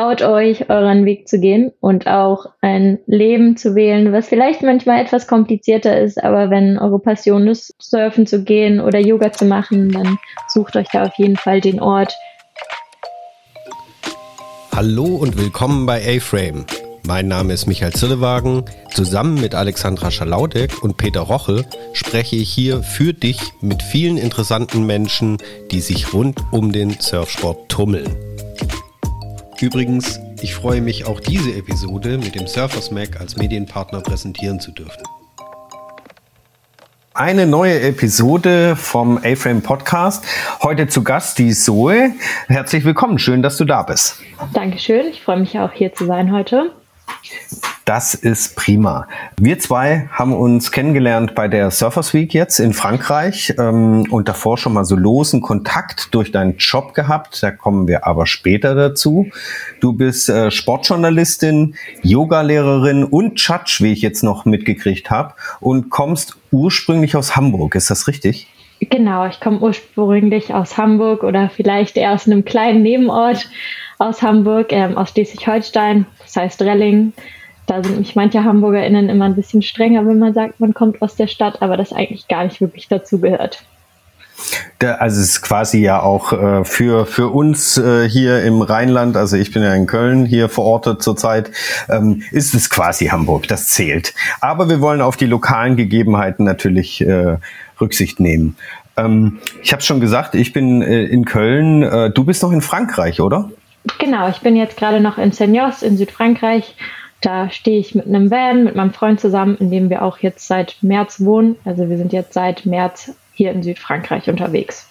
traut euch, euren Weg zu gehen und auch ein Leben zu wählen, was vielleicht manchmal etwas komplizierter ist, aber wenn eure Passion ist, surfen zu gehen oder Yoga zu machen, dann sucht euch da auf jeden Fall den Ort. Hallo und willkommen bei A-Frame. Mein Name ist Michael Zillewagen. Zusammen mit Alexandra Schalaudek und Peter Roche spreche ich hier für dich mit vielen interessanten Menschen, die sich rund um den Surfsport tummeln. Übrigens, ich freue mich auch diese Episode mit dem Surfers Mac als Medienpartner präsentieren zu dürfen. Eine neue Episode vom A-Frame Podcast. Heute zu Gast die Zoe. Herzlich willkommen. Schön, dass du da bist. Dankeschön. Ich freue mich auch hier zu sein heute. Das ist prima. Wir zwei haben uns kennengelernt bei der Surfers Week jetzt in Frankreich ähm, und davor schon mal so losen Kontakt durch deinen Job gehabt. Da kommen wir aber später dazu. Du bist äh, Sportjournalistin, Yogalehrerin und Judge, wie ich jetzt noch mitgekriegt habe, und kommst ursprünglich aus Hamburg. Ist das richtig? Genau, ich komme ursprünglich aus Hamburg oder vielleicht eher aus einem kleinen Nebenort aus Hamburg, ähm, aus Schleswig-Holstein, das heißt Relling. Da sind mich manche HamburgerInnen immer ein bisschen strenger, wenn man sagt, man kommt aus der Stadt, aber das eigentlich gar nicht wirklich dazugehört. Also es ist quasi ja auch äh, für, für uns äh, hier im Rheinland, also ich bin ja in Köln hier verortet zurzeit, ähm, ist es quasi Hamburg, das zählt. Aber wir wollen auf die lokalen Gegebenheiten natürlich äh, Rücksicht nehmen. Ähm, ich habe schon gesagt, ich bin äh, in Köln, äh, du bist noch in Frankreich, oder? Genau, ich bin jetzt gerade noch in Seignos in Südfrankreich. Da stehe ich mit einem Van, mit meinem Freund zusammen, in dem wir auch jetzt seit März wohnen. Also wir sind jetzt seit März hier in Südfrankreich unterwegs.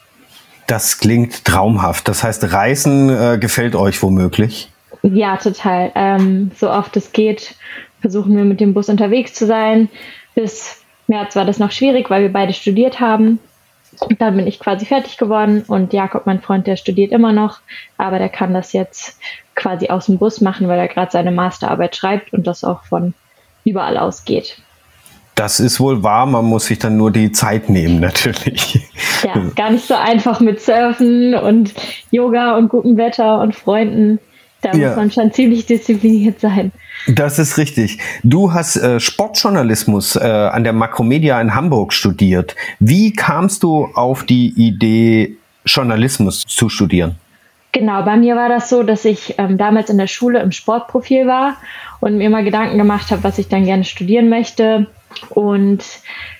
Das klingt traumhaft. Das heißt, Reisen äh, gefällt euch womöglich? Ja, total. Ähm, so oft es geht, versuchen wir mit dem Bus unterwegs zu sein. Bis März war das noch schwierig, weil wir beide studiert haben. Und dann bin ich quasi fertig geworden und Jakob, mein Freund, der studiert immer noch, aber der kann das jetzt quasi aus dem Bus machen, weil er gerade seine Masterarbeit schreibt und das auch von überall aus geht. Das ist wohl wahr, man muss sich dann nur die Zeit nehmen, natürlich. Ja, gar nicht so einfach mit Surfen und Yoga und gutem Wetter und Freunden. Da ja. muss man schon ziemlich diszipliniert sein. Das ist richtig. Du hast äh, Sportjournalismus äh, an der Makromedia in Hamburg studiert. Wie kamst du auf die Idee, Journalismus zu studieren? Genau, bei mir war das so, dass ich ähm, damals in der Schule im Sportprofil war und mir immer Gedanken gemacht habe, was ich dann gerne studieren möchte. Und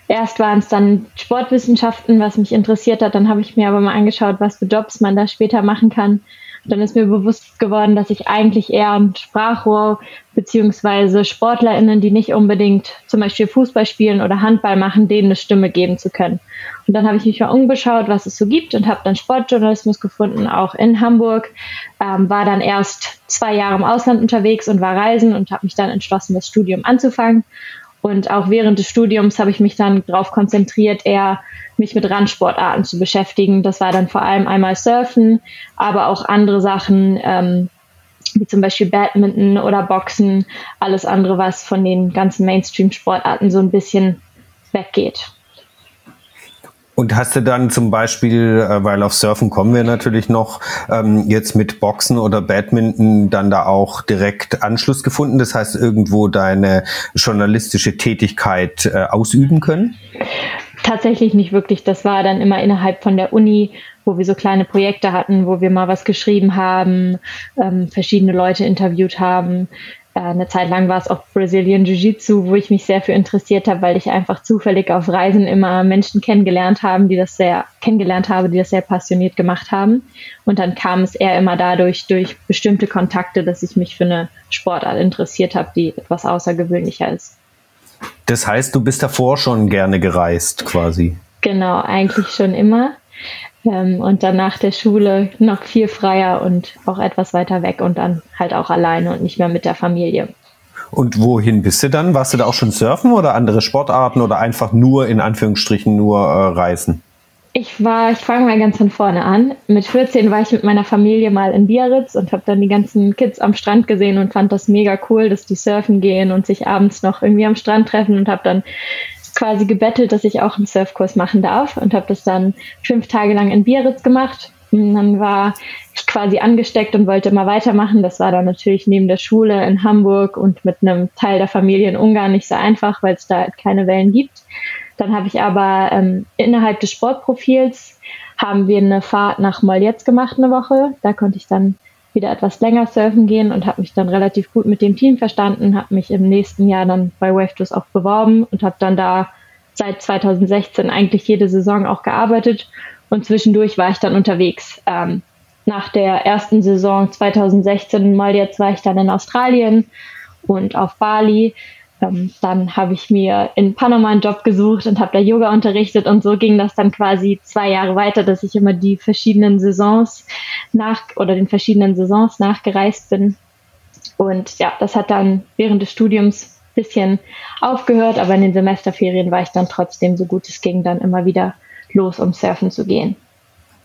erst waren es dann Sportwissenschaften, was mich interessiert hat. Dann habe ich mir aber mal angeschaut, was für Jobs man da später machen kann dann ist mir bewusst geworden, dass ich eigentlich eher ein Sprachrohr beziehungsweise SportlerInnen, die nicht unbedingt zum Beispiel Fußball spielen oder Handball machen, denen eine Stimme geben zu können. Und dann habe ich mich mal umgeschaut, was es so gibt und habe dann Sportjournalismus gefunden, auch in Hamburg. Ähm, war dann erst zwei Jahre im Ausland unterwegs und war reisen und habe mich dann entschlossen, das Studium anzufangen. Und auch während des Studiums habe ich mich dann darauf konzentriert, eher mich mit Randsportarten zu beschäftigen. Das war dann vor allem einmal Surfen, aber auch andere Sachen, ähm, wie zum Beispiel Badminton oder Boxen, alles andere, was von den ganzen Mainstream-Sportarten so ein bisschen weggeht. Und hast du dann zum Beispiel, äh, weil auf Surfen kommen wir natürlich noch, ähm, jetzt mit Boxen oder Badminton dann da auch direkt Anschluss gefunden? Das heißt, irgendwo deine journalistische Tätigkeit äh, ausüben können? Tatsächlich nicht wirklich. Das war dann immer innerhalb von der Uni, wo wir so kleine Projekte hatten, wo wir mal was geschrieben haben, ähm, verschiedene Leute interviewt haben. Äh, eine Zeit lang war es auch Brazilian Jiu-Jitsu, wo ich mich sehr für interessiert habe, weil ich einfach zufällig auf Reisen immer Menschen kennengelernt haben, die das sehr kennengelernt habe, die das sehr passioniert gemacht haben. Und dann kam es eher immer dadurch durch bestimmte Kontakte, dass ich mich für eine Sportart interessiert habe, die etwas außergewöhnlicher ist. Das heißt, du bist davor schon gerne gereist, quasi. Genau, eigentlich schon immer. Ähm, und dann nach der Schule noch viel freier und auch etwas weiter weg und dann halt auch alleine und nicht mehr mit der Familie. Und wohin bist du dann? Warst du da auch schon surfen oder andere Sportarten oder einfach nur in Anführungsstrichen nur äh, reisen? Ich war, ich fange mal ganz von vorne an. Mit 14 war ich mit meiner Familie mal in Biarritz und habe dann die ganzen Kids am Strand gesehen und fand das mega cool, dass die surfen gehen und sich abends noch irgendwie am Strand treffen und habe dann quasi gebettelt, dass ich auch einen Surfkurs machen darf und habe das dann fünf Tage lang in Biarritz gemacht Und dann war ich quasi angesteckt und wollte immer weitermachen. Das war dann natürlich neben der Schule in Hamburg und mit einem Teil der Familie in Ungarn nicht so einfach, weil es da halt keine Wellen gibt. Dann habe ich aber ähm, innerhalb des Sportprofils haben wir eine Fahrt nach Moljetz gemacht eine Woche. Da konnte ich dann wieder etwas länger surfen gehen und habe mich dann relativ gut mit dem Team verstanden, habe mich im nächsten Jahr dann bei Wavetours auch beworben und habe dann da seit 2016 eigentlich jede Saison auch gearbeitet und zwischendurch war ich dann unterwegs. Ähm, nach der ersten Saison 2016 mal jetzt war ich dann in Australien und auf Bali ähm, dann habe ich mir in Panama einen Job gesucht und habe da Yoga unterrichtet und so ging das dann quasi zwei Jahre weiter, dass ich immer die verschiedenen Saisons nach oder den verschiedenen Saisons nachgereist bin. Und ja, das hat dann während des Studiums ein bisschen aufgehört, aber in den Semesterferien war ich dann trotzdem so gut es ging dann immer wieder los, um surfen zu gehen.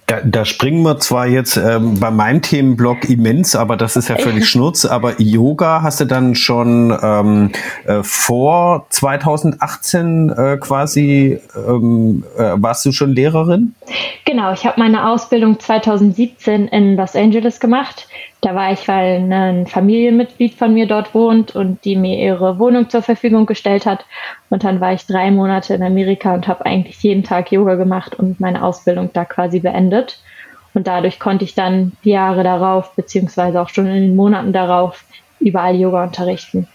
Da, da springen wir zwar jetzt ähm, bei meinem Themenblock immens, aber das ist ja völlig Schnurz. Aber Yoga hast du dann schon ähm, äh, vor 2018 äh, quasi, ähm, äh, warst du schon Lehrerin? Genau, ich habe meine Ausbildung 2017 in Los Angeles gemacht. Da war ich, weil ein Familienmitglied von mir dort wohnt und die mir ihre Wohnung zur Verfügung gestellt hat. Und dann war ich drei Monate in Amerika und habe eigentlich jeden Tag Yoga gemacht und meine Ausbildung da quasi beendet. Und dadurch konnte ich dann die Jahre darauf, beziehungsweise auch schon in den Monaten darauf, überall Yoga unterrichten.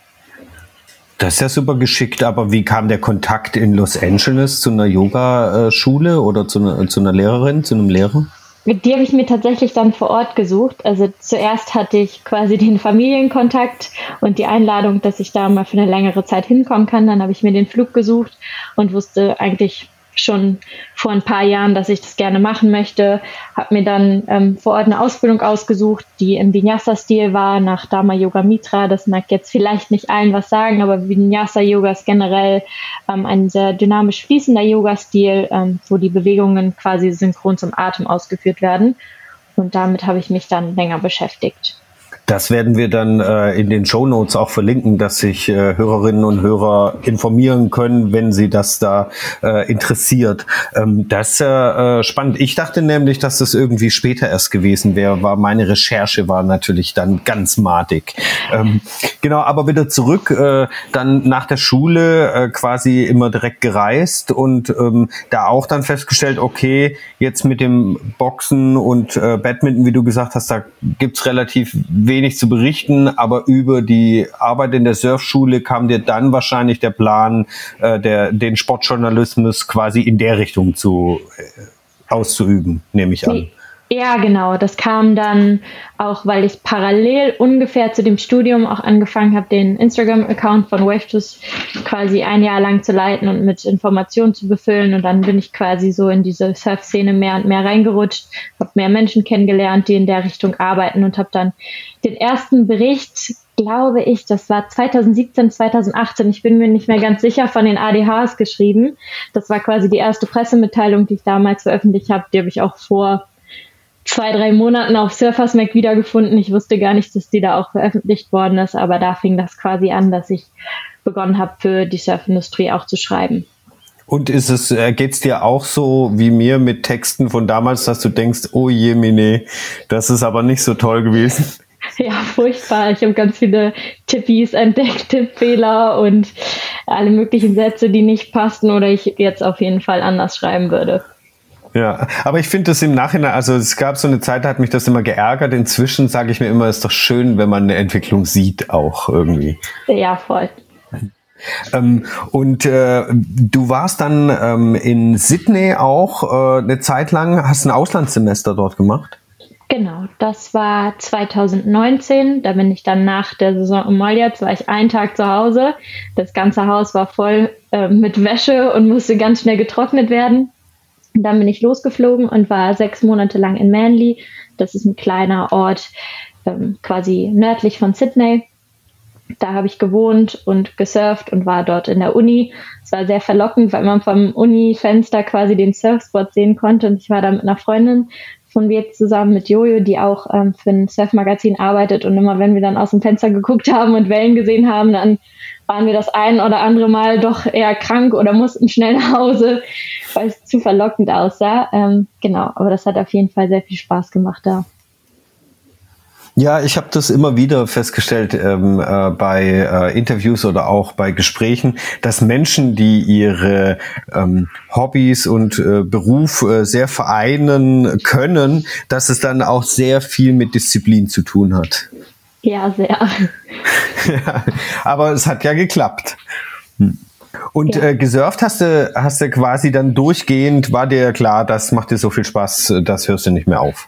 Das ist ja super geschickt, aber wie kam der Kontakt in Los Angeles zu einer Yogaschule oder zu einer, zu einer Lehrerin, zu einem Lehrer? Die habe ich mir tatsächlich dann vor Ort gesucht. Also zuerst hatte ich quasi den Familienkontakt und die Einladung, dass ich da mal für eine längere Zeit hinkommen kann. Dann habe ich mir den Flug gesucht und wusste eigentlich schon vor ein paar Jahren, dass ich das gerne machen möchte. Habe mir dann ähm, vor Ort eine Ausbildung ausgesucht, die im Vinyasa-Stil war, nach Dharma Yoga Mitra. Das mag jetzt vielleicht nicht allen was sagen, aber Vinyasa-Yoga ist generell ähm, ein sehr dynamisch fließender Yoga-Stil, ähm, wo die Bewegungen quasi synchron zum Atem ausgeführt werden. Und damit habe ich mich dann länger beschäftigt. Das werden wir dann äh, in den Show Notes auch verlinken, dass sich äh, Hörerinnen und Hörer informieren können, wenn sie das da äh, interessiert. Ähm, das ist äh, spannend. Ich dachte nämlich, dass das irgendwie später erst gewesen wäre, war meine Recherche war natürlich dann ganz madig. Ähm, genau, aber wieder zurück, äh, dann nach der Schule äh, quasi immer direkt gereist und ähm, da auch dann festgestellt, okay, jetzt mit dem Boxen und äh, Badminton, wie du gesagt hast, da gibt's relativ wenig wenig zu berichten, aber über die Arbeit in der Surfschule kam dir dann wahrscheinlich der Plan, äh, der, den Sportjournalismus quasi in der Richtung zu äh, auszuüben, nehme ich an. Ja, genau. Das kam dann auch, weil ich parallel ungefähr zu dem Studium auch angefangen habe, den Instagram-Account von Wavetooth quasi ein Jahr lang zu leiten und mit Informationen zu befüllen. Und dann bin ich quasi so in diese Surf-Szene mehr und mehr reingerutscht, habe mehr Menschen kennengelernt, die in der Richtung arbeiten und habe dann den ersten Bericht, glaube ich, das war 2017, 2018, ich bin mir nicht mehr ganz sicher, von den ADHs geschrieben. Das war quasi die erste Pressemitteilung, die ich damals veröffentlicht habe. Die habe ich auch vor zwei, drei Monaten auf Surfers Mac wiedergefunden. Ich wusste gar nicht, dass die da auch veröffentlicht worden ist, aber da fing das quasi an, dass ich begonnen habe, für die Surfindustrie auch zu schreiben. Und ist es, äh, geht's dir auch so wie mir mit Texten von damals, dass du denkst, oh je, Mine, das ist aber nicht so toll gewesen? Ja, furchtbar. Ich habe ganz viele Tippis entdeckt, Tippfehler und alle möglichen Sätze, die nicht passten oder ich jetzt auf jeden Fall anders schreiben würde. Ja, aber ich finde das im Nachhinein, also es gab so eine Zeit, da hat mich das immer geärgert. Inzwischen sage ich mir immer, es ist doch schön, wenn man eine Entwicklung sieht, auch irgendwie. Ja, voll. Ähm, und äh, du warst dann ähm, in Sydney auch äh, eine Zeit lang, hast ein Auslandssemester dort gemacht? Genau, das war 2019. Da bin ich dann nach der Saison im Moljetz, war ich einen Tag zu Hause. Das ganze Haus war voll äh, mit Wäsche und musste ganz schnell getrocknet werden. Und dann bin ich losgeflogen und war sechs Monate lang in Manly. Das ist ein kleiner Ort ähm, quasi nördlich von Sydney. Da habe ich gewohnt und gesurft und war dort in der Uni. Es war sehr verlockend, weil man vom Uni-Fenster quasi den Surfspot sehen konnte. Und ich war da mit einer Freundin von wir zusammen mit Jojo, die auch ähm, für ein Surfmagazin arbeitet. Und immer wenn wir dann aus dem Fenster geguckt haben und Wellen gesehen haben, dann waren wir das ein oder andere Mal doch eher krank oder mussten schnell nach Hause, weil es zu verlockend aussah. Ähm, genau, aber das hat auf jeden Fall sehr viel Spaß gemacht da. Ja, ich habe das immer wieder festgestellt ähm, äh, bei äh, Interviews oder auch bei Gesprächen, dass Menschen, die ihre ähm, Hobbys und äh, Beruf äh, sehr vereinen können, dass es dann auch sehr viel mit Disziplin zu tun hat. Ja, sehr. ja, aber es hat ja geklappt. Hm. Und ja. äh, gesurft hast du, hast du quasi dann durchgehend, war dir klar, das macht dir so viel Spaß, das hörst du nicht mehr auf.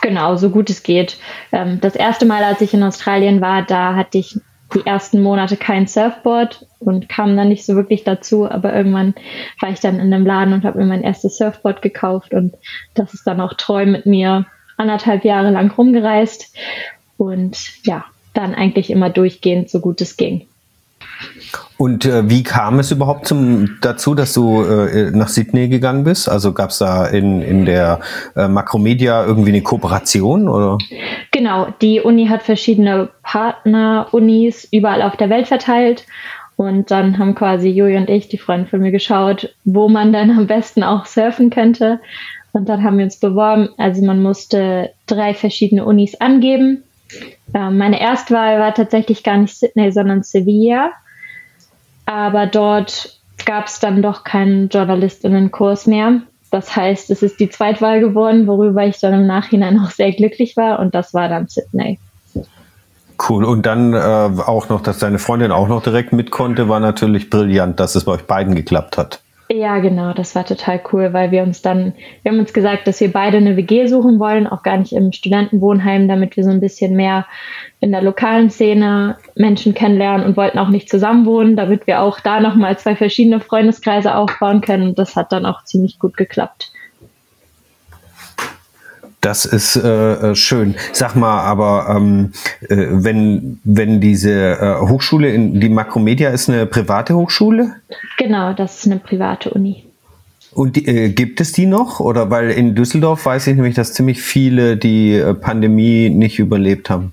Genau, so gut es geht. Ähm, das erste Mal, als ich in Australien war, da hatte ich die ersten Monate kein Surfboard und kam dann nicht so wirklich dazu, aber irgendwann war ich dann in einem Laden und habe mir mein erstes Surfboard gekauft und das ist dann auch treu mit mir anderthalb Jahre lang rumgereist und ja, dann eigentlich immer durchgehend, so gut es ging. Und äh, wie kam es überhaupt zum, dazu, dass du äh, nach Sydney gegangen bist? Also gab es da in, in der äh, Makromedia irgendwie eine Kooperation? Oder? Genau, die Uni hat verschiedene Partner-Unis überall auf der Welt verteilt. Und dann haben quasi Juli und ich, die Freunde von mir, geschaut, wo man dann am besten auch surfen könnte. Und dann haben wir uns beworben. Also man musste drei verschiedene Unis angeben. Äh, meine Erstwahl war tatsächlich gar nicht Sydney, sondern Sevilla aber dort gab es dann doch keinen Journalistinnenkurs mehr. Das heißt, es ist die Zweitwahl geworden, worüber ich dann im Nachhinein auch sehr glücklich war und das war dann Sydney. Cool. Und dann äh, auch noch, dass deine Freundin auch noch direkt mit konnte, war natürlich brillant, dass es bei euch beiden geklappt hat. Ja, genau, das war total cool, weil wir uns dann, wir haben uns gesagt, dass wir beide eine WG suchen wollen, auch gar nicht im Studentenwohnheim, damit wir so ein bisschen mehr in der lokalen Szene Menschen kennenlernen und wollten auch nicht zusammen wohnen, damit wir auch da nochmal zwei verschiedene Freundeskreise aufbauen können. Das hat dann auch ziemlich gut geklappt. Das ist äh, äh, schön. Sag mal, aber ähm, äh, wenn, wenn diese äh, Hochschule, in, die Makromedia ist eine private Hochschule? Genau, das ist eine private Uni. Und die, äh, gibt es die noch? Oder weil in Düsseldorf weiß ich nämlich, dass ziemlich viele die äh, Pandemie nicht überlebt haben.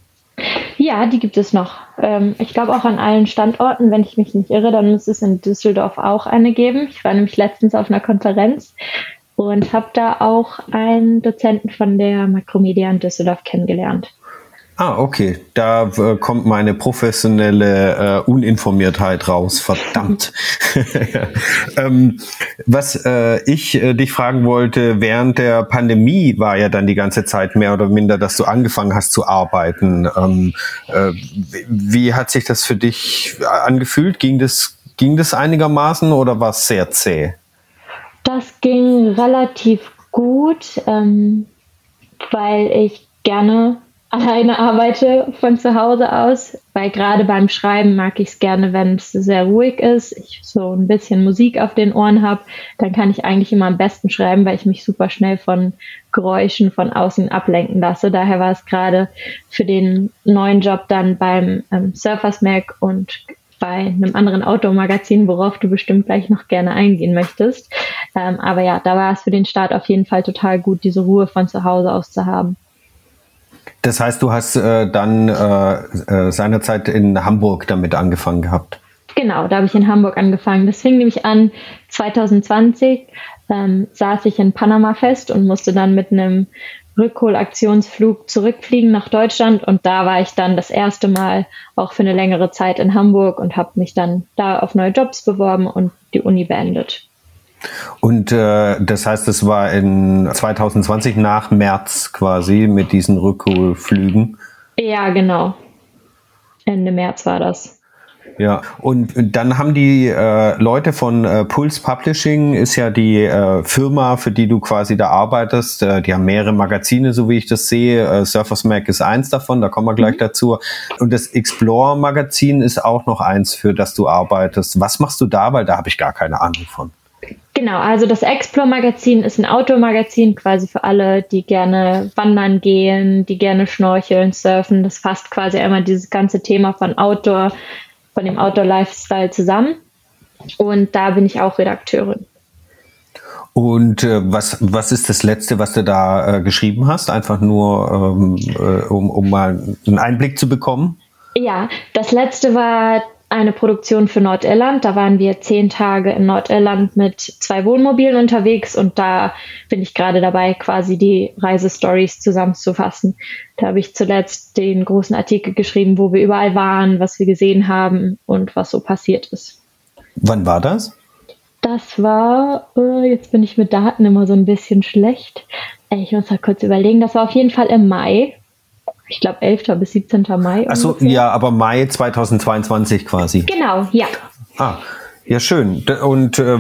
Ja, die gibt es noch. Ähm, ich glaube auch an allen Standorten, wenn ich mich nicht irre, dann muss es in Düsseldorf auch eine geben. Ich war nämlich letztens auf einer Konferenz und habe da auch einen Dozenten von der Makromedia in Düsseldorf kennengelernt. Ah, okay. Da äh, kommt meine professionelle äh, Uninformiertheit raus. Verdammt. ähm, was äh, ich äh, dich fragen wollte, während der Pandemie war ja dann die ganze Zeit mehr oder minder, dass du angefangen hast zu arbeiten. Ähm, äh, wie hat sich das für dich angefühlt? Ging das, ging das einigermaßen oder war es sehr zäh? Das ging relativ gut, ähm, weil ich gerne alleine arbeite von zu Hause aus, weil gerade beim Schreiben mag ich es gerne, wenn es sehr ruhig ist, ich so ein bisschen Musik auf den Ohren habe, dann kann ich eigentlich immer am besten schreiben, weil ich mich super schnell von Geräuschen von außen ablenken lasse. Daher war es gerade für den neuen Job dann beim ähm, Surfers Mac und bei einem anderen Automagazin, worauf du bestimmt gleich noch gerne eingehen möchtest. Ähm, aber ja, da war es für den Start auf jeden Fall total gut, diese Ruhe von zu Hause aus zu haben. Das heißt, du hast äh, dann äh, äh, seinerzeit in Hamburg damit angefangen gehabt. Genau, da habe ich in Hamburg angefangen. Das fing nämlich an 2020. Ähm, saß ich in Panama fest und musste dann mit einem Rückholaktionsflug zurückfliegen nach Deutschland und da war ich dann das erste Mal auch für eine längere Zeit in Hamburg und habe mich dann da auf neue Jobs beworben und die Uni beendet. Und äh, das heißt, es war in 2020 nach März quasi mit diesen Rückholflügen? Ja, genau. Ende März war das. Ja, und dann haben die äh, Leute von äh, Pulse Publishing, ist ja die äh, Firma, für die du quasi da arbeitest. Äh, die haben mehrere Magazine, so wie ich das sehe. Äh, Surfers Mag ist eins davon, da kommen wir gleich mhm. dazu. Und das Explorer Magazin ist auch noch eins, für das du arbeitest. Was machst du da? Weil da habe ich gar keine Ahnung von. Genau, also das Explore Magazin ist ein Outdoor-Magazin quasi für alle, die gerne wandern gehen, die gerne schnorcheln, surfen. Das fasst quasi einmal dieses ganze Thema von Outdoor von dem Outdoor Lifestyle zusammen. Und da bin ich auch Redakteurin. Und äh, was, was ist das Letzte, was du da äh, geschrieben hast? Einfach nur, ähm, äh, um, um mal einen Einblick zu bekommen? Ja, das Letzte war eine Produktion für Nordirland. Da waren wir zehn Tage in Nordirland mit zwei Wohnmobilen unterwegs und da bin ich gerade dabei, quasi die Reisestories zusammenzufassen. Da habe ich zuletzt den großen Artikel geschrieben, wo wir überall waren, was wir gesehen haben und was so passiert ist. Wann war das? Das war, äh, jetzt bin ich mit Daten immer so ein bisschen schlecht. Äh, ich muss mal kurz überlegen. Das war auf jeden Fall im Mai. Ich glaube 11. bis 17. Mai. Achso, ja, aber Mai 2022 quasi. Genau, ja. Ah, ja, schön. Und äh,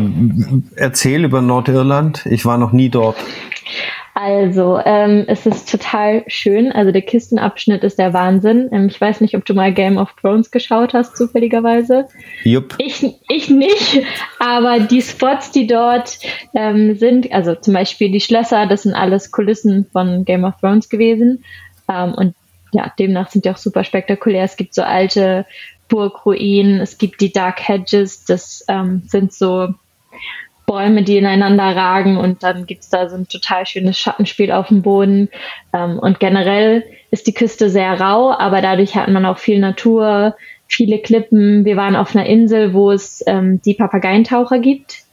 erzähl über Nordirland. Ich war noch nie dort. Also, ähm, es ist total schön. Also der Kistenabschnitt ist der Wahnsinn. Ähm, ich weiß nicht, ob du mal Game of Thrones geschaut hast, zufälligerweise. Jupp. Ich, ich nicht, aber die Spots, die dort ähm, sind, also zum Beispiel die Schlösser, das sind alles Kulissen von Game of Thrones gewesen. Ähm, und ja, demnach sind die auch super spektakulär. Es gibt so alte Burgruinen, es gibt die Dark Hedges, das ähm, sind so Bäume, die ineinander ragen und dann gibt's da so ein total schönes Schattenspiel auf dem Boden. Ähm, und generell ist die Küste sehr rau, aber dadurch hat man auch viel Natur, viele Klippen. Wir waren auf einer Insel, wo es ähm, die Papageientaucher gibt.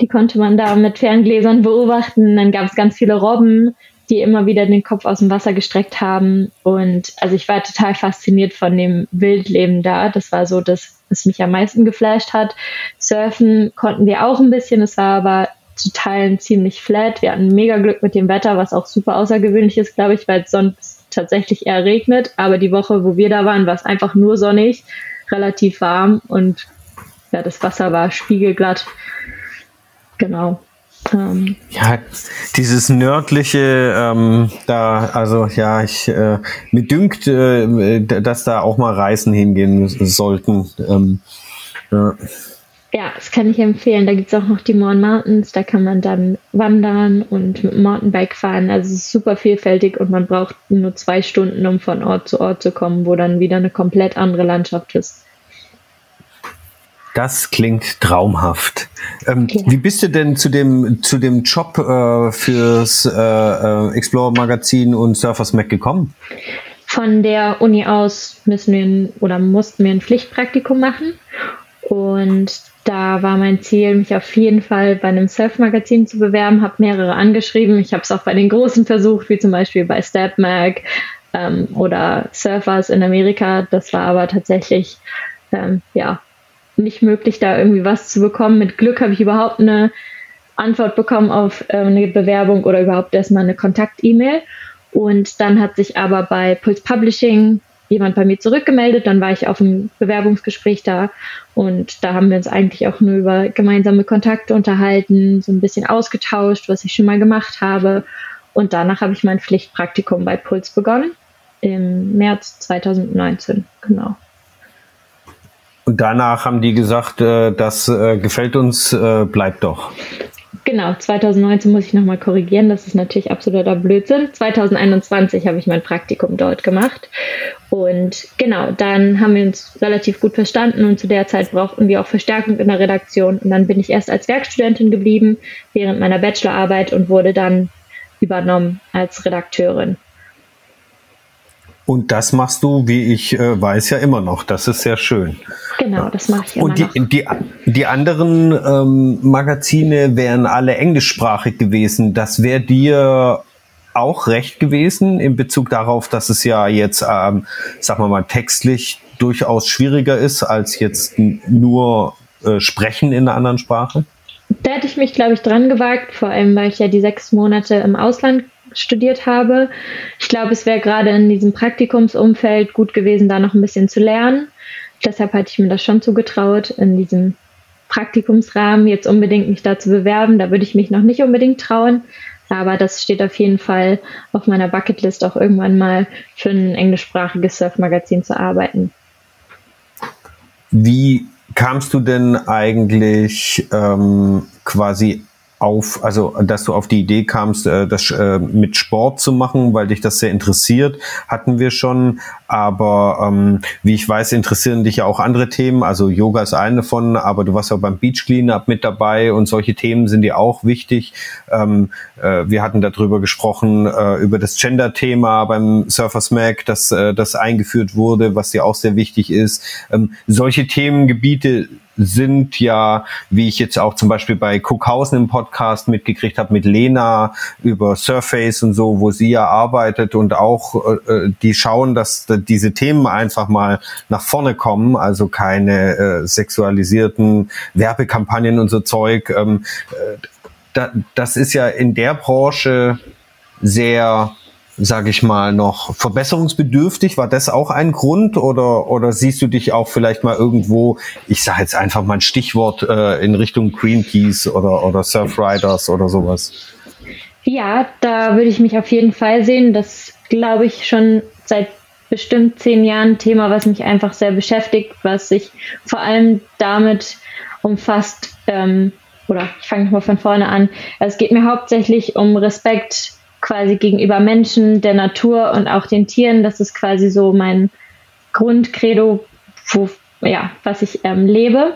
Die konnte man da mit Ferngläsern beobachten. Dann gab es ganz viele Robben, die immer wieder den Kopf aus dem Wasser gestreckt haben. Und also ich war total fasziniert von dem Wildleben da. Das war so das, was mich am meisten geflasht hat. Surfen konnten wir auch ein bisschen, es war aber zu Teilen ziemlich flat. Wir hatten mega Glück mit dem Wetter, was auch super außergewöhnlich ist, glaube ich, weil es sonst tatsächlich eher regnet. Aber die Woche, wo wir da waren, war es einfach nur sonnig, relativ warm und ja, das Wasser war spiegelglatt. Genau. Ähm, ja, dieses nördliche, ähm, da, also ja, ich äh, mir dünkt, äh, dass da auch mal Reisen hingehen sollten. Ähm, ja. ja. das kann ich empfehlen. Da gibt es auch noch die Morn Mountains, da kann man dann wandern und mit dem Mountainbike fahren. Also es ist super vielfältig und man braucht nur zwei Stunden, um von Ort zu Ort zu kommen, wo dann wieder eine komplett andere Landschaft ist. Das klingt traumhaft. Ähm, ja. Wie bist du denn zu dem, zu dem Job äh, fürs äh, äh, Explorer Magazin und Surfers Mac gekommen? Von der Uni aus müssen wir ein, oder mussten wir ein Pflichtpraktikum machen. Und da war mein Ziel, mich auf jeden Fall bei einem Surf-Magazin zu bewerben, habe mehrere angeschrieben. Ich habe es auch bei den großen versucht, wie zum Beispiel bei StepMag ähm, oder Surfers in Amerika. Das war aber tatsächlich ähm, ja nicht möglich, da irgendwie was zu bekommen. Mit Glück habe ich überhaupt eine Antwort bekommen auf äh, eine Bewerbung oder überhaupt erstmal eine Kontakt-E-Mail. Und dann hat sich aber bei Pulse Publishing jemand bei mir zurückgemeldet. Dann war ich auf einem Bewerbungsgespräch da und da haben wir uns eigentlich auch nur über gemeinsame Kontakte unterhalten, so ein bisschen ausgetauscht, was ich schon mal gemacht habe. Und danach habe ich mein Pflichtpraktikum bei Puls begonnen im März 2019. Genau. Und danach haben die gesagt, äh, das äh, gefällt uns, äh, bleibt doch. Genau, 2019 muss ich nochmal korrigieren, das ist natürlich absoluter Blödsinn. 2021 habe ich mein Praktikum dort gemacht. Und genau, dann haben wir uns relativ gut verstanden und zu der Zeit brauchten wir auch Verstärkung in der Redaktion. Und dann bin ich erst als Werkstudentin geblieben während meiner Bachelorarbeit und wurde dann übernommen als Redakteurin. Und das machst du, wie ich äh, weiß, ja immer noch. Das ist sehr schön. Genau, das mache ich immer Und die, noch. Die, die anderen ähm, Magazine wären alle englischsprachig gewesen. Das wäre dir auch recht gewesen in Bezug darauf, dass es ja jetzt, ähm, sagen wir mal, textlich durchaus schwieriger ist als jetzt nur äh, Sprechen in einer anderen Sprache? Da hätte ich mich, glaube ich, dran gewagt, vor allem weil ich ja die sechs Monate im Ausland studiert habe. Ich glaube, es wäre gerade in diesem Praktikumsumfeld gut gewesen, da noch ein bisschen zu lernen. Deshalb hatte ich mir das schon zugetraut, in diesem Praktikumsrahmen jetzt unbedingt mich da zu bewerben. Da würde ich mich noch nicht unbedingt trauen. Aber das steht auf jeden Fall auf meiner Bucketlist, auch irgendwann mal für ein englischsprachiges Surfmagazin zu arbeiten. Wie kamst du denn eigentlich ähm, quasi auf, also dass du auf die Idee kamst, äh, das äh, mit Sport zu machen, weil dich das sehr interessiert, hatten wir schon. Aber ähm, wie ich weiß, interessieren dich ja auch andere Themen. Also Yoga ist eine von, aber du warst ja beim Beach Cleanup mit dabei und solche Themen sind dir auch wichtig. Ähm, äh, wir hatten darüber gesprochen, äh, über das Gender-Thema beim Surfers Mac, dass äh, das eingeführt wurde, was dir auch sehr wichtig ist. Ähm, solche Themengebiete sind ja, wie ich jetzt auch zum Beispiel bei Cookhausen im Podcast mitgekriegt habe, mit Lena über Surface und so, wo sie ja arbeitet und auch äh, die schauen, dass diese Themen einfach mal nach vorne kommen, also keine äh, sexualisierten Werbekampagnen und so Zeug. Ähm, äh, da, das ist ja in der Branche sehr sage ich mal, noch verbesserungsbedürftig? War das auch ein Grund oder, oder siehst du dich auch vielleicht mal irgendwo, ich sage jetzt einfach mal ein Stichwort äh, in Richtung Greenpeace oder, oder Surfriders oder sowas? Ja, da würde ich mich auf jeden Fall sehen. Das glaube ich schon seit bestimmt zehn Jahren ein Thema, was mich einfach sehr beschäftigt, was sich vor allem damit umfasst, ähm, oder ich fange nochmal von vorne an. Es geht mir hauptsächlich um Respekt quasi gegenüber Menschen, der Natur und auch den Tieren. Das ist quasi so mein Grundcredo, wo, ja, was ich ähm, lebe.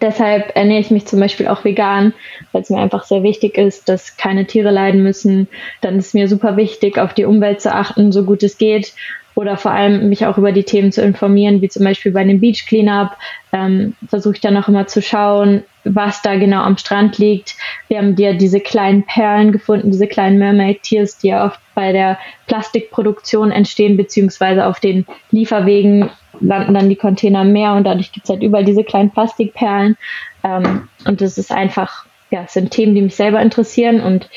Deshalb ernähre ich mich zum Beispiel auch vegan, weil es mir einfach sehr wichtig ist, dass keine Tiere leiden müssen. Dann ist mir super wichtig, auf die Umwelt zu achten, so gut es geht oder vor allem mich auch über die Themen zu informieren, wie zum Beispiel bei dem Beach Cleanup. Ähm, Versuche ich dann auch immer zu schauen, was da genau am Strand liegt. Wir haben dir diese kleinen Perlen gefunden, diese kleinen Mermaid Tears, die ja oft bei der Plastikproduktion entstehen, beziehungsweise auf den Lieferwegen landen dann die Container im Meer und dadurch gibt es halt überall diese kleinen Plastikperlen. Ähm, und das ist einfach, ja, es sind Themen, die mich selber interessieren und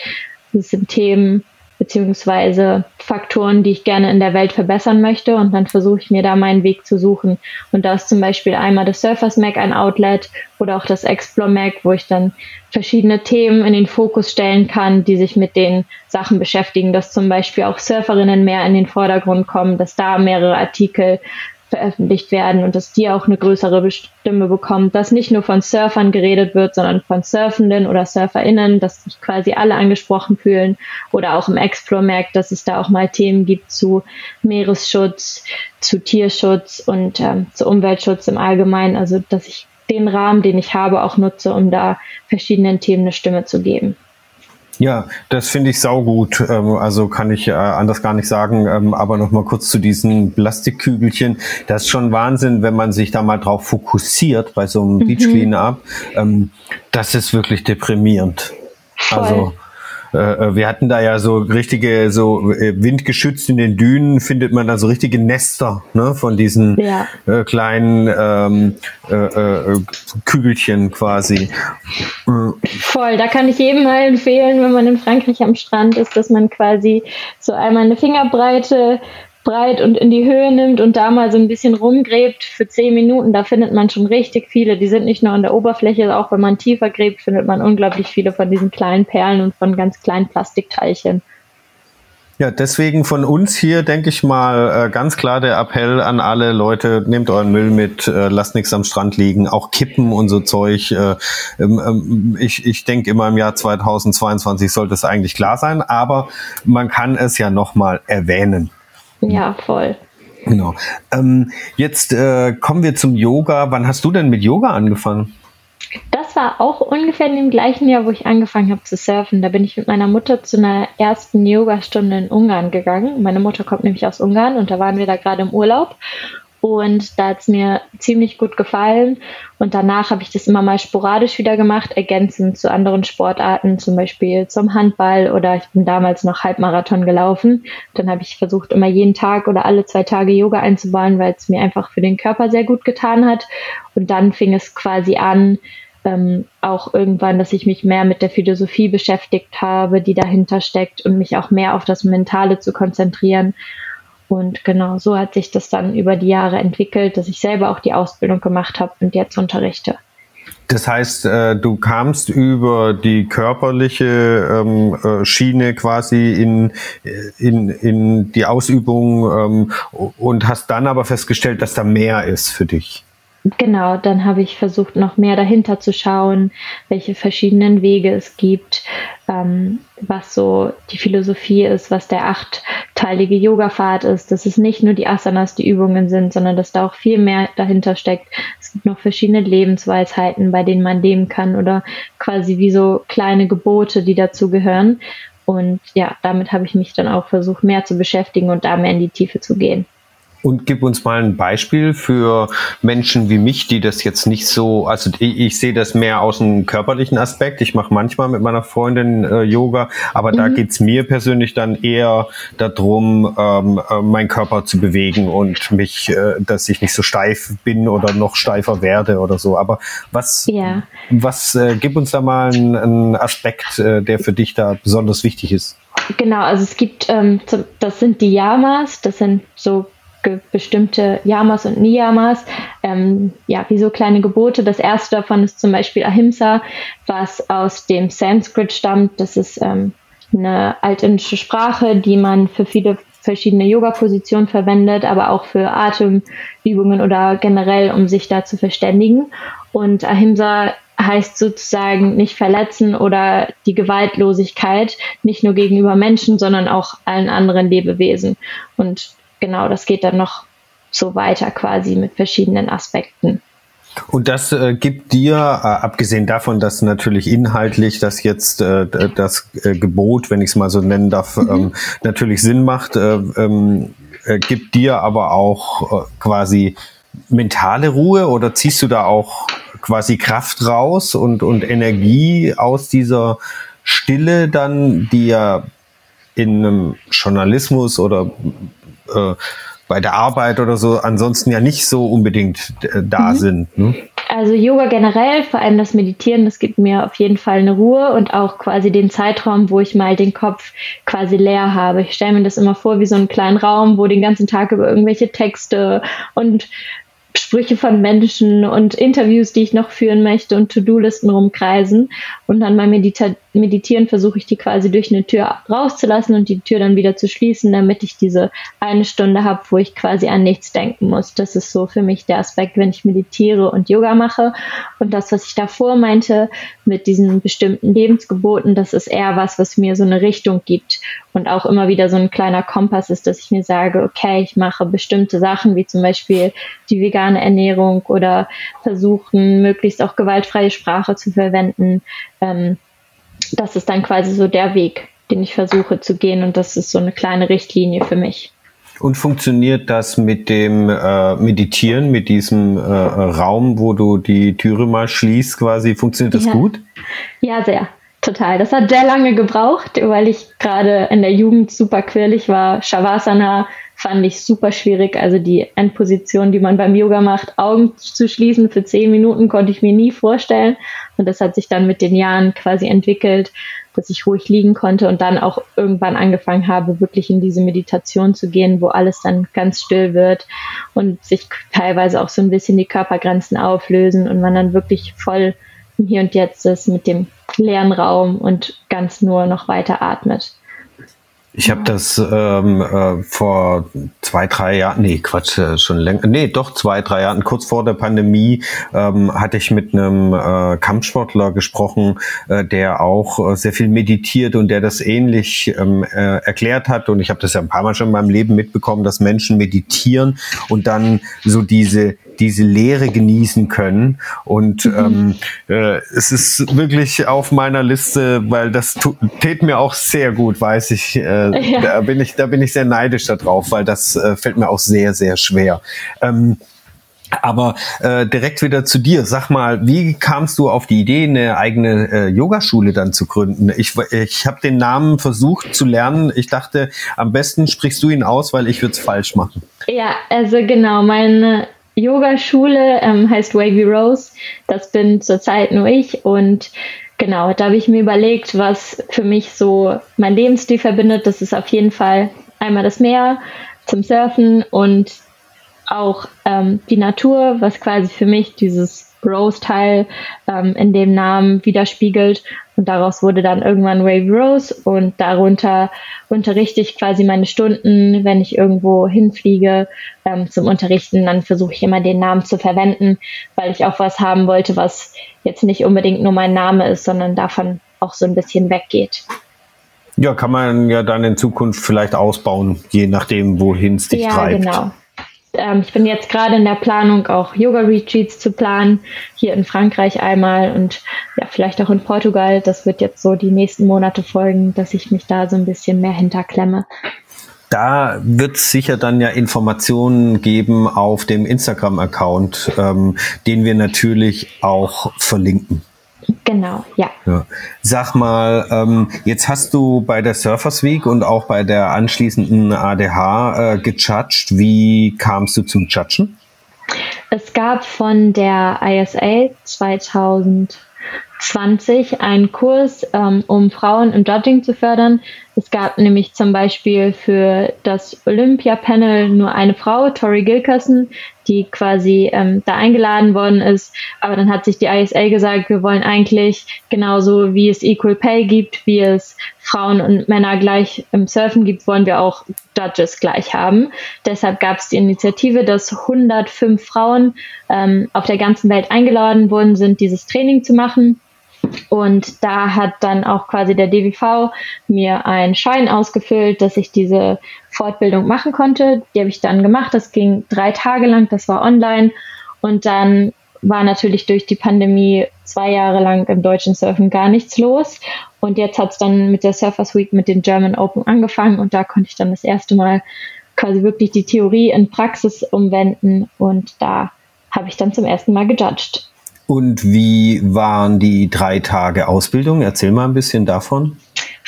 es sind Themen, beziehungsweise Faktoren, die ich gerne in der Welt verbessern möchte. Und dann versuche ich mir da meinen Weg zu suchen. Und da ist zum Beispiel einmal das Surfers Mac ein Outlet oder auch das Explore Mac, wo ich dann verschiedene Themen in den Fokus stellen kann, die sich mit den Sachen beschäftigen, dass zum Beispiel auch Surferinnen mehr in den Vordergrund kommen, dass da mehrere Artikel veröffentlicht werden und dass die auch eine größere Stimme bekommen, dass nicht nur von Surfern geredet wird, sondern von Surfenden oder SurferInnen, dass sich quasi alle angesprochen fühlen oder auch im Explore merkt, dass es da auch mal Themen gibt zu Meeresschutz, zu Tierschutz und ähm, zu Umweltschutz im Allgemeinen. Also, dass ich den Rahmen, den ich habe, auch nutze, um da verschiedenen Themen eine Stimme zu geben. Ja, das finde ich saugut. Ähm, also kann ich äh, anders gar nicht sagen. Ähm, aber noch mal kurz zu diesen Plastikkügelchen. Das ist schon Wahnsinn, wenn man sich da mal drauf fokussiert bei so einem mhm. Beach Cleanup. Ähm, das ist wirklich deprimierend. Voll. Also wir hatten da ja so richtige, so äh, windgeschützt in den Dünen findet man da so richtige Nester ne, von diesen ja. äh, kleinen ähm, äh, äh, Kügelchen quasi. Voll, da kann ich jedem mal empfehlen, wenn man in Frankreich am Strand ist, dass man quasi so einmal eine Fingerbreite breit und in die Höhe nimmt und da mal so ein bisschen rumgräbt für zehn Minuten, da findet man schon richtig viele. Die sind nicht nur an der Oberfläche, auch wenn man tiefer gräbt, findet man unglaublich viele von diesen kleinen Perlen und von ganz kleinen Plastikteilchen. Ja, deswegen von uns hier, denke ich mal, äh, ganz klar der Appell an alle Leute, nehmt euren Müll mit, äh, lasst nichts am Strand liegen, auch Kippen und so Zeug. Äh, ähm, ähm, ich ich denke immer im Jahr 2022 sollte es eigentlich klar sein, aber man kann es ja nochmal erwähnen. Ja, voll. Genau. Ähm, jetzt äh, kommen wir zum Yoga. Wann hast du denn mit Yoga angefangen? Das war auch ungefähr in dem gleichen Jahr, wo ich angefangen habe zu surfen. Da bin ich mit meiner Mutter zu einer ersten Yogastunde in Ungarn gegangen. Meine Mutter kommt nämlich aus Ungarn und da waren wir da gerade im Urlaub. Und da hat es mir ziemlich gut gefallen. Und danach habe ich das immer mal sporadisch wieder gemacht, ergänzend zu anderen Sportarten, zum Beispiel zum Handball oder ich bin damals noch Halbmarathon gelaufen. Dann habe ich versucht, immer jeden Tag oder alle zwei Tage Yoga einzubauen, weil es mir einfach für den Körper sehr gut getan hat. Und dann fing es quasi an, ähm, auch irgendwann, dass ich mich mehr mit der Philosophie beschäftigt habe, die dahinter steckt und mich auch mehr auf das Mentale zu konzentrieren. Und genau so hat sich das dann über die Jahre entwickelt, dass ich selber auch die Ausbildung gemacht habe und jetzt unterrichte. Das heißt, äh, du kamst über die körperliche ähm, äh, Schiene quasi in, in, in die Ausübung ähm, und hast dann aber festgestellt, dass da mehr ist für dich. Genau, dann habe ich versucht, noch mehr dahinter zu schauen, welche verschiedenen Wege es gibt, ähm, was so die Philosophie ist, was der achtteilige Yoga-Pfad ist, dass es nicht nur die Asanas, die Übungen sind, sondern dass da auch viel mehr dahinter steckt. Es gibt noch verschiedene Lebensweisheiten, bei denen man leben kann oder quasi wie so kleine Gebote, die dazu gehören. Und ja, damit habe ich mich dann auch versucht, mehr zu beschäftigen und da mehr in die Tiefe zu gehen. Und gib uns mal ein Beispiel für Menschen wie mich, die das jetzt nicht so, also ich, ich sehe das mehr aus einem körperlichen Aspekt. Ich mache manchmal mit meiner Freundin äh, Yoga, aber mhm. da geht's mir persönlich dann eher darum, ähm, äh, meinen Körper zu bewegen und mich, äh, dass ich nicht so steif bin oder noch steifer werde oder so. Aber was, ja. was äh, gib uns da mal einen, Aspekt, äh, der für dich da besonders wichtig ist. Genau, also es gibt, ähm, das sind die Yamas, das sind so bestimmte Yamas und Niyamas, ähm, ja, wie so kleine Gebote. Das erste davon ist zum Beispiel Ahimsa, was aus dem Sanskrit stammt. Das ist ähm, eine altindische Sprache, die man für viele verschiedene Yoga-Positionen verwendet, aber auch für Atemübungen oder generell, um sich da zu verständigen. Und Ahimsa heißt sozusagen nicht verletzen oder die Gewaltlosigkeit, nicht nur gegenüber Menschen, sondern auch allen anderen Lebewesen. Und genau, das geht dann noch so weiter quasi mit verschiedenen Aspekten. Und das äh, gibt dir, äh, abgesehen davon, dass natürlich inhaltlich das jetzt äh, das äh, Gebot, wenn ich es mal so nennen darf, mhm. ähm, natürlich Sinn macht, äh, ähm, äh, gibt dir aber auch quasi mentale Ruhe oder ziehst du da auch quasi Kraft raus und, und Energie aus dieser Stille dann, die ja in einem Journalismus oder äh, bei der Arbeit oder so ansonsten ja nicht so unbedingt äh, da mhm. sind. Ne? Also Yoga generell, vor allem das Meditieren, das gibt mir auf jeden Fall eine Ruhe und auch quasi den Zeitraum, wo ich mal den Kopf quasi leer habe. Ich stelle mir das immer vor wie so einen kleinen Raum, wo den ganzen Tag über irgendwelche Texte und Sprüche von Menschen und Interviews, die ich noch führen möchte und To-Do-Listen rumkreisen. Und dann beim Medita Meditieren versuche ich die quasi durch eine Tür rauszulassen und die Tür dann wieder zu schließen, damit ich diese eine Stunde habe, wo ich quasi an nichts denken muss. Das ist so für mich der Aspekt, wenn ich meditiere und Yoga mache. Und das, was ich davor meinte, mit diesen bestimmten Lebensgeboten, das ist eher was, was mir so eine Richtung gibt und auch immer wieder so ein kleiner Kompass ist, dass ich mir sage, okay, ich mache bestimmte Sachen, wie zum Beispiel die vegane Ernährung oder versuchen, möglichst auch gewaltfreie Sprache zu verwenden. Ähm, das ist dann quasi so der Weg, den ich versuche zu gehen und das ist so eine kleine Richtlinie für mich. Und funktioniert das mit dem äh, Meditieren, mit diesem äh, Raum, wo du die Türe mal schließt, quasi? Funktioniert das ja. gut? Ja, sehr. Total. Das hat sehr lange gebraucht, weil ich gerade in der Jugend super quirlig war. Shavasana fand ich super schwierig. Also die Endposition, die man beim Yoga macht, Augen zu schließen für zehn Minuten, konnte ich mir nie vorstellen. Und das hat sich dann mit den Jahren quasi entwickelt, dass ich ruhig liegen konnte und dann auch irgendwann angefangen habe, wirklich in diese Meditation zu gehen, wo alles dann ganz still wird und sich teilweise auch so ein bisschen die Körpergrenzen auflösen und man dann wirklich voll Hier und Jetzt ist mit dem leeren Raum und ganz nur noch weiter atmet. Ich habe das ähm, äh, vor zwei, drei Jahren, nee, Quatsch, äh, schon länger, nee, doch zwei, drei Jahren, kurz vor der Pandemie, ähm, hatte ich mit einem äh, Kampfsportler gesprochen, äh, der auch äh, sehr viel meditiert und der das ähnlich ähm, äh, erklärt hat. Und ich habe das ja ein paar Mal schon in meinem Leben mitbekommen, dass Menschen meditieren und dann so diese diese Lehre genießen können. Und mhm. ähm, äh, es ist wirklich auf meiner Liste, weil das tät mir auch sehr gut, weiß ich. Äh, ja. Da bin ich, da bin ich sehr neidisch darauf, weil das äh, fällt mir auch sehr, sehr schwer. Ähm, aber äh, direkt wieder zu dir. Sag mal, wie kamst du auf die Idee, eine eigene äh, Yogaschule dann zu gründen? Ich, ich habe den Namen versucht zu lernen. Ich dachte, am besten sprichst du ihn aus, weil ich würde es falsch machen. Ja, also genau. Meine Yogaschule ähm, heißt Wavy Rose. Das bin zurzeit nur ich und genau, da habe ich mir überlegt, was für mich so mein Lebensstil verbindet. Das ist auf jeden Fall einmal das Meer zum Surfen und auch ähm, die Natur, was quasi für mich dieses Rose-Teil ähm, in dem Namen widerspiegelt. Und daraus wurde dann irgendwann Wave Rose und darunter unterrichte ich quasi meine Stunden, wenn ich irgendwo hinfliege ähm, zum Unterrichten. Dann versuche ich immer den Namen zu verwenden, weil ich auch was haben wollte, was jetzt nicht unbedingt nur mein Name ist, sondern davon auch so ein bisschen weggeht. Ja, kann man ja dann in Zukunft vielleicht ausbauen, je nachdem, wohin es dich ja, treibt. Genau. Ähm, ich bin jetzt gerade in der Planung, auch Yoga-Retreats zu planen, hier in Frankreich einmal und ja, vielleicht auch in Portugal. Das wird jetzt so die nächsten Monate folgen, dass ich mich da so ein bisschen mehr hinterklemme. Da wird es sicher dann ja Informationen geben auf dem Instagram-Account, ähm, den wir natürlich auch verlinken. Genau, ja. ja. Sag mal, ähm, jetzt hast du bei der Surfers Week und auch bei der anschließenden ADH äh, gejudged. Wie kamst du zum Judgen? Es gab von der ISA 2000 20 einen Kurs, ähm, um Frauen im Judging zu fördern. Es gab nämlich zum Beispiel für das Olympia-Panel nur eine Frau, Tori Gilkerson, die quasi ähm, da eingeladen worden ist. Aber dann hat sich die ISA gesagt, wir wollen eigentlich genauso wie es Equal Pay gibt, wie es Frauen und Männer gleich im Surfen gibt, wollen wir auch Judges gleich haben. Deshalb gab es die Initiative, dass 105 Frauen ähm, auf der ganzen Welt eingeladen worden sind, dieses Training zu machen. Und da hat dann auch quasi der DWV mir einen Schein ausgefüllt, dass ich diese Fortbildung machen konnte. Die habe ich dann gemacht. Das ging drei Tage lang, das war online. Und dann war natürlich durch die Pandemie zwei Jahre lang im deutschen Surfen gar nichts los. Und jetzt hat es dann mit der Surfers Week mit den German Open angefangen und da konnte ich dann das erste Mal quasi wirklich die Theorie in Praxis umwenden und da habe ich dann zum ersten Mal gejudged. Und wie waren die drei Tage Ausbildung? Erzähl mal ein bisschen davon.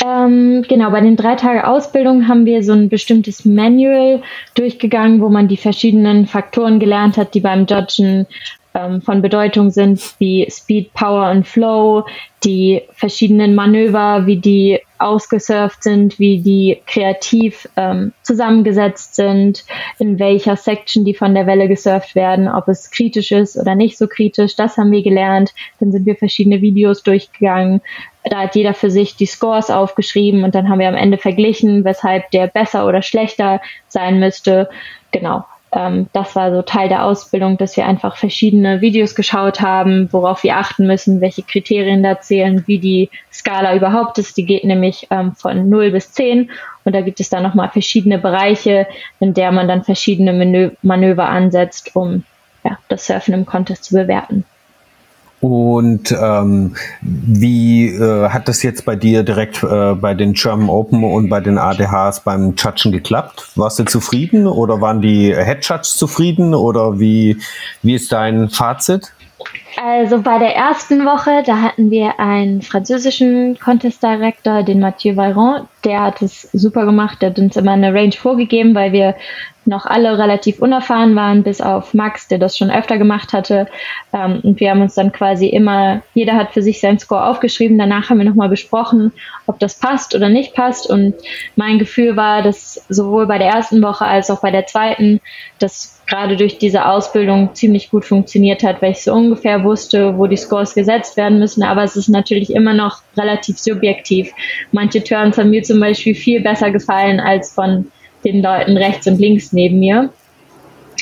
Ähm, genau, bei den drei Tage Ausbildung haben wir so ein bestimmtes Manual durchgegangen, wo man die verschiedenen Faktoren gelernt hat, die beim Judgen ähm, von Bedeutung sind, wie Speed, Power und Flow, die verschiedenen Manöver, wie die ausgesurft sind, wie die kreativ ähm, zusammengesetzt sind, in welcher Section die von der Welle gesurft werden, ob es kritisch ist oder nicht so kritisch, das haben wir gelernt. Dann sind wir verschiedene Videos durchgegangen. Da hat jeder für sich die Scores aufgeschrieben und dann haben wir am Ende verglichen, weshalb der besser oder schlechter sein müsste. Genau ähm, das war so Teil der Ausbildung, dass wir einfach verschiedene Videos geschaut haben, worauf wir achten müssen, welche Kriterien da zählen, wie die Skala überhaupt ist. Die geht nämlich ähm, von 0 bis 10 und da gibt es dann nochmal verschiedene Bereiche, in der man dann verschiedene Manö Manöver ansetzt, um ja, das Surfen im Contest zu bewerten. Und ähm, wie äh, hat das jetzt bei dir direkt äh, bei den German Open und bei den ADHs beim Judgen geklappt? Warst du zufrieden oder waren die Head zufrieden oder wie, wie ist dein Fazit? Also bei der ersten Woche, da hatten wir einen französischen Contest Director, den Mathieu Veyron. Der hat es super gemacht. Der hat uns immer eine Range vorgegeben, weil wir noch alle relativ unerfahren waren, bis auf Max, der das schon öfter gemacht hatte. Ähm, und wir haben uns dann quasi immer, jeder hat für sich seinen Score aufgeschrieben. Danach haben wir nochmal besprochen, ob das passt oder nicht passt. Und mein Gefühl war, dass sowohl bei der ersten Woche als auch bei der zweiten, dass gerade durch diese Ausbildung ziemlich gut funktioniert hat, weil ich so ungefähr wusste, wo die Scores gesetzt werden müssen. Aber es ist natürlich immer noch relativ subjektiv. Manche Turns haben mir zum Beispiel viel besser gefallen als von den Leuten rechts und links neben mir.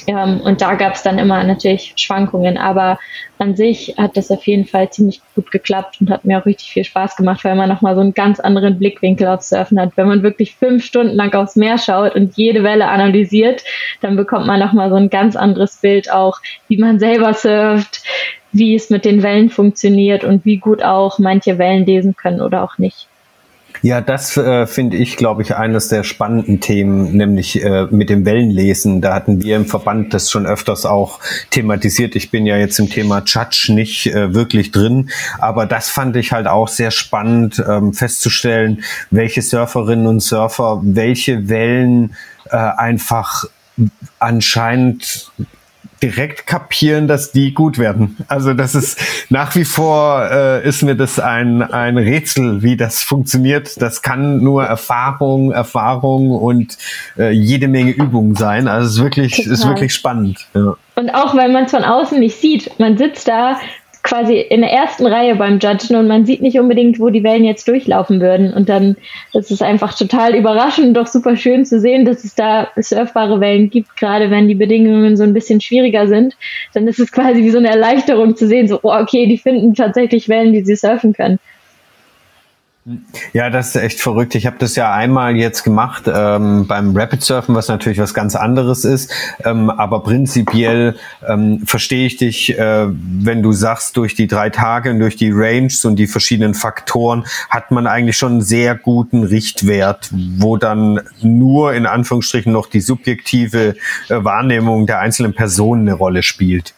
Ähm, und da gab es dann immer natürlich Schwankungen. Aber an sich hat das auf jeden Fall ziemlich gut geklappt und hat mir auch richtig viel Spaß gemacht, weil man nochmal so einen ganz anderen Blickwinkel aufs Surfen hat. Wenn man wirklich fünf Stunden lang aufs Meer schaut und jede Welle analysiert, dann bekommt man nochmal so ein ganz anderes Bild auch, wie man selber surft, wie es mit den Wellen funktioniert und wie gut auch manche Wellen lesen können oder auch nicht. Ja, das äh, finde ich, glaube ich, eines der spannenden Themen, nämlich äh, mit dem Wellenlesen. Da hatten wir im Verband das schon öfters auch thematisiert. Ich bin ja jetzt im Thema Judge nicht äh, wirklich drin, aber das fand ich halt auch sehr spannend ähm, festzustellen, welche Surferinnen und Surfer welche Wellen äh, einfach anscheinend direkt kapieren, dass die gut werden. Also das ist nach wie vor äh, ist mir das ein ein Rätsel, wie das funktioniert. Das kann nur Erfahrung, Erfahrung und äh, jede Menge Übung sein. Also es ist wirklich Total. ist wirklich spannend. Ja. Und auch weil man es von außen nicht sieht, man sitzt da quasi in der ersten Reihe beim Judgen und man sieht nicht unbedingt, wo die Wellen jetzt durchlaufen würden. Und dann ist es einfach total überraschend, doch super schön zu sehen, dass es da surfbare Wellen gibt, gerade wenn die Bedingungen so ein bisschen schwieriger sind. Dann ist es quasi wie so eine Erleichterung zu sehen, so, oh, okay, die finden tatsächlich Wellen, die sie surfen können. Ja, das ist echt verrückt. Ich habe das ja einmal jetzt gemacht ähm, beim Rapid Surfen, was natürlich was ganz anderes ist. Ähm, aber prinzipiell ähm, verstehe ich dich, äh, wenn du sagst, durch die drei Tage und durch die Ranges und die verschiedenen Faktoren hat man eigentlich schon einen sehr guten Richtwert, wo dann nur in Anführungsstrichen noch die subjektive äh, Wahrnehmung der einzelnen Personen eine Rolle spielt.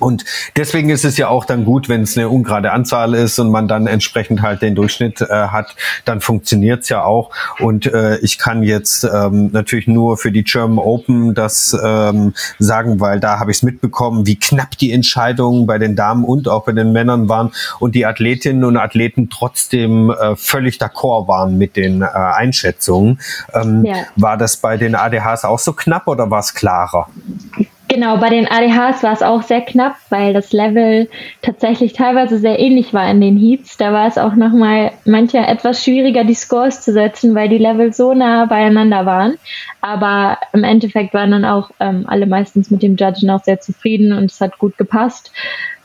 Und deswegen ist es ja auch dann gut, wenn es eine ungerade Anzahl ist und man dann entsprechend halt den Durchschnitt äh, hat, dann funktioniert's ja auch. Und äh, ich kann jetzt ähm, natürlich nur für die German Open das ähm, sagen, weil da habe ich es mitbekommen, wie knapp die Entscheidungen bei den Damen und auch bei den Männern waren und die Athletinnen und Athleten trotzdem äh, völlig d'accord waren mit den äh, Einschätzungen. Ähm, ja. War das bei den ADHs auch so knapp oder war es klarer? Genau, bei den ADHs war es auch sehr knapp, weil das Level tatsächlich teilweise sehr ähnlich war in den Heats. Da war es auch nochmal mancher etwas schwieriger, die Scores zu setzen, weil die Level so nah beieinander waren. Aber im Endeffekt waren dann auch ähm, alle meistens mit dem Judgen auch sehr zufrieden und es hat gut gepasst.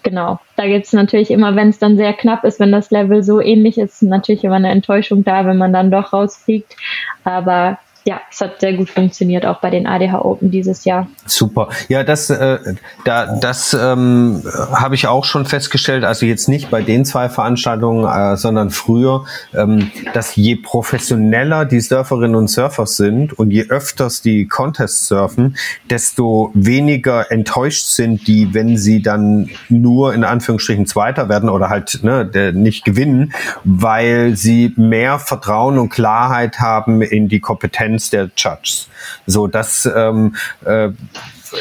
Genau, da gibt es natürlich immer, wenn es dann sehr knapp ist, wenn das Level so ähnlich ist, natürlich immer eine Enttäuschung da, wenn man dann doch rausfliegt. Aber ja, es hat sehr gut funktioniert, auch bei den ADH Open dieses Jahr. Super. Ja, das, äh, da, das ähm, habe ich auch schon festgestellt, also jetzt nicht bei den zwei Veranstaltungen, äh, sondern früher, ähm, dass je professioneller die Surferinnen und Surfer sind und je öfters die Contests surfen, desto weniger enttäuscht sind die, wenn sie dann nur in Anführungsstrichen Zweiter werden oder halt ne, nicht gewinnen, weil sie mehr Vertrauen und Klarheit haben in die Kompetenz Kompetenz der Judges. So, das ähm, äh,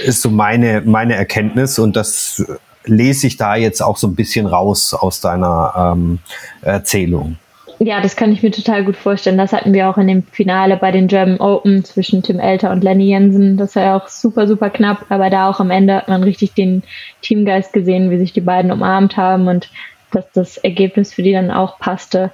ist so meine, meine Erkenntnis und das lese ich da jetzt auch so ein bisschen raus aus deiner ähm, Erzählung. Ja, das kann ich mir total gut vorstellen. Das hatten wir auch in dem Finale bei den German Open zwischen Tim Elter und Lenny Jensen. Das war ja auch super, super knapp, aber da auch am Ende hat man richtig den Teamgeist gesehen, wie sich die beiden umarmt haben und dass das Ergebnis für die dann auch passte.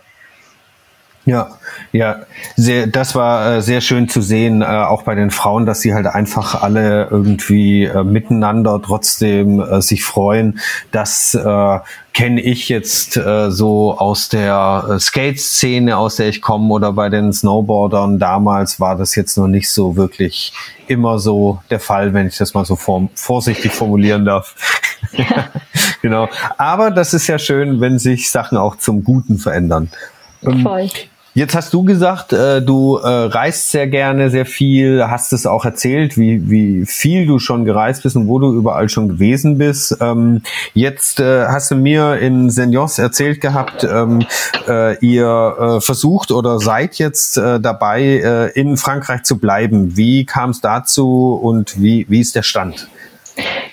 Ja, ja, sehr, das war äh, sehr schön zu sehen, äh, auch bei den Frauen, dass sie halt einfach alle irgendwie äh, miteinander trotzdem äh, sich freuen. Das äh, kenne ich jetzt äh, so aus der äh, Skate-Szene, aus der ich komme, oder bei den Snowboardern. Damals war das jetzt noch nicht so wirklich immer so der Fall, wenn ich das mal so form vorsichtig formulieren darf. Ja. genau. Aber das ist ja schön, wenn sich Sachen auch zum Guten verändern. Ähm, Voll. Jetzt hast du gesagt, äh, du äh, reist sehr gerne, sehr viel, hast es auch erzählt, wie, wie viel du schon gereist bist und wo du überall schon gewesen bist. Ähm, jetzt äh, hast du mir in Seniors erzählt gehabt, ähm, äh, ihr äh, versucht oder seid jetzt äh, dabei, in Frankreich zu bleiben. Wie kam es dazu und wie, wie ist der Stand?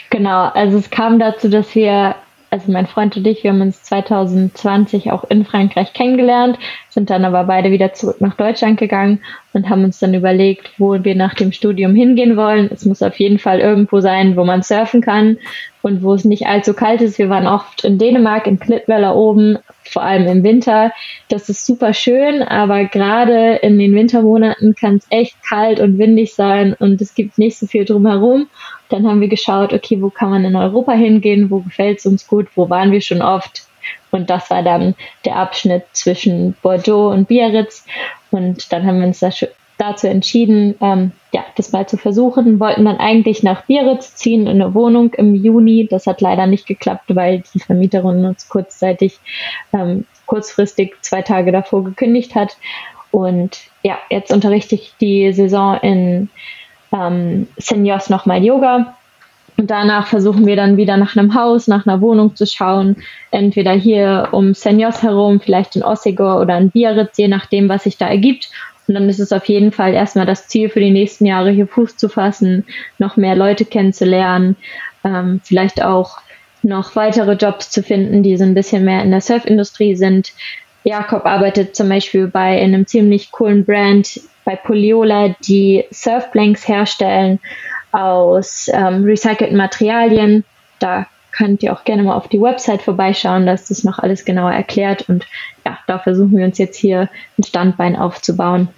Genau, also es kam dazu, dass wir also mein Freund und ich, wir haben uns 2020 auch in Frankreich kennengelernt, sind dann aber beide wieder zurück nach Deutschland gegangen und haben uns dann überlegt, wo wir nach dem Studium hingehen wollen. Es muss auf jeden Fall irgendwo sein, wo man surfen kann und wo es nicht allzu kalt ist. Wir waren oft in Dänemark, in Klittweiler oben, vor allem im Winter. Das ist super schön, aber gerade in den Wintermonaten kann es echt kalt und windig sein und es gibt nicht so viel drumherum. Dann haben wir geschaut, okay, wo kann man in Europa hingehen, wo gefällt es uns gut, wo waren wir schon oft. Und das war dann der Abschnitt zwischen Bordeaux und Biarritz. Und dann haben wir uns dazu entschieden, ähm, ja, das mal zu versuchen. Wollten dann eigentlich nach Biarritz ziehen in eine Wohnung im Juni. Das hat leider nicht geklappt, weil die Vermieterin uns kurzzeitig, ähm, kurzfristig zwei Tage davor gekündigt hat. Und ja, jetzt unterrichte ich die Saison in ähm, Seniors nochmal Yoga. Und danach versuchen wir dann wieder nach einem Haus, nach einer Wohnung zu schauen. Entweder hier um Seniors herum, vielleicht in Ossegor oder in Biarritz, je nachdem, was sich da ergibt. Und dann ist es auf jeden Fall erstmal das Ziel für die nächsten Jahre, hier Fuß zu fassen, noch mehr Leute kennenzulernen, ähm, vielleicht auch noch weitere Jobs zu finden, die so ein bisschen mehr in der Surfindustrie sind. Jakob arbeitet zum Beispiel bei einem ziemlich coolen Brand bei Poliola, die Surfblanks herstellen aus ähm, recycelten Materialien. Da könnt ihr auch gerne mal auf die Website vorbeischauen, da ist das noch alles genauer erklärt und ja, da versuchen wir uns jetzt hier ein Standbein aufzubauen.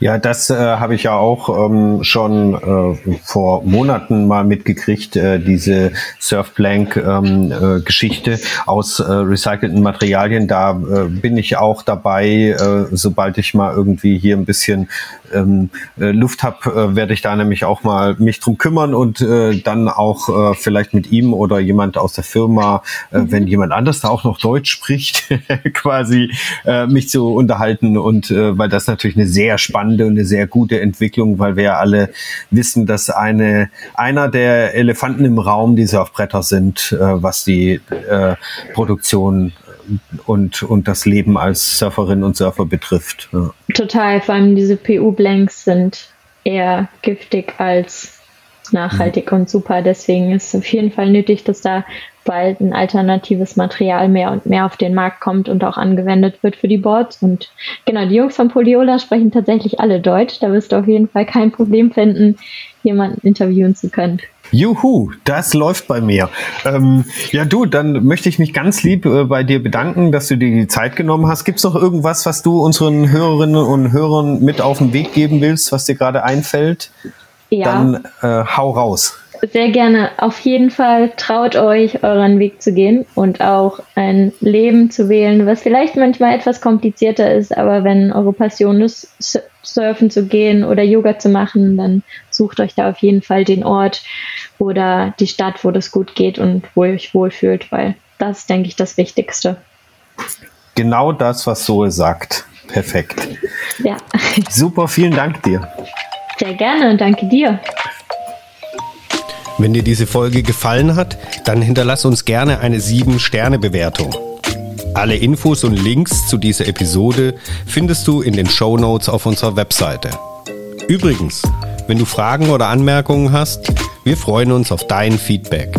Ja, das äh, habe ich ja auch ähm, schon äh, vor Monaten mal mitgekriegt, äh, diese Surfblank-Geschichte ähm, äh, aus äh, recycelten Materialien. Da äh, bin ich auch dabei, äh, sobald ich mal irgendwie hier ein bisschen ähm, äh, Luft habe, äh, werde ich da nämlich auch mal mich drum kümmern und äh, dann auch äh, vielleicht mit ihm oder jemand aus der Firma, äh, mhm. wenn jemand anders da auch noch Deutsch spricht, quasi äh, mich zu unterhalten und äh, weil das natürlich eine sehr spannende und eine sehr gute Entwicklung, weil wir ja alle wissen, dass eine, einer der Elefanten im Raum die Surfbretter sind, äh, was die äh, Produktion und, und das Leben als Surferin und Surfer betrifft. Ja. Total, vor allem diese PU-Blanks sind eher giftig als nachhaltig mhm. und super. Deswegen ist es auf jeden Fall nötig, dass da bald ein alternatives Material mehr und mehr auf den Markt kommt und auch angewendet wird für die Boards. Und genau, die Jungs von Poliola sprechen tatsächlich alle Deutsch. Da wirst du auf jeden Fall kein Problem finden, jemanden interviewen zu können. Juhu, das läuft bei mir. Ähm, ja, du, dann möchte ich mich ganz lieb äh, bei dir bedanken, dass du dir die Zeit genommen hast. Gibt es noch irgendwas, was du unseren Hörerinnen und Hörern mit auf den Weg geben willst, was dir gerade einfällt? Ja. Dann äh, hau raus. Sehr gerne. Auf jeden Fall traut euch, euren Weg zu gehen und auch ein Leben zu wählen, was vielleicht manchmal etwas komplizierter ist, aber wenn eure Passion ist, surfen zu gehen oder Yoga zu machen, dann sucht euch da auf jeden Fall den Ort oder die Stadt, wo das gut geht und wo ihr euch wohlfühlt, weil das ist, denke ich, das Wichtigste. Genau das, was Zoe sagt. Perfekt. Ja. Super, vielen Dank dir. Sehr gerne und danke dir. Wenn dir diese Folge gefallen hat, dann hinterlass uns gerne eine 7-Sterne-Bewertung. Alle Infos und Links zu dieser Episode findest du in den Show Notes auf unserer Webseite. Übrigens, wenn du Fragen oder Anmerkungen hast, wir freuen uns auf dein Feedback.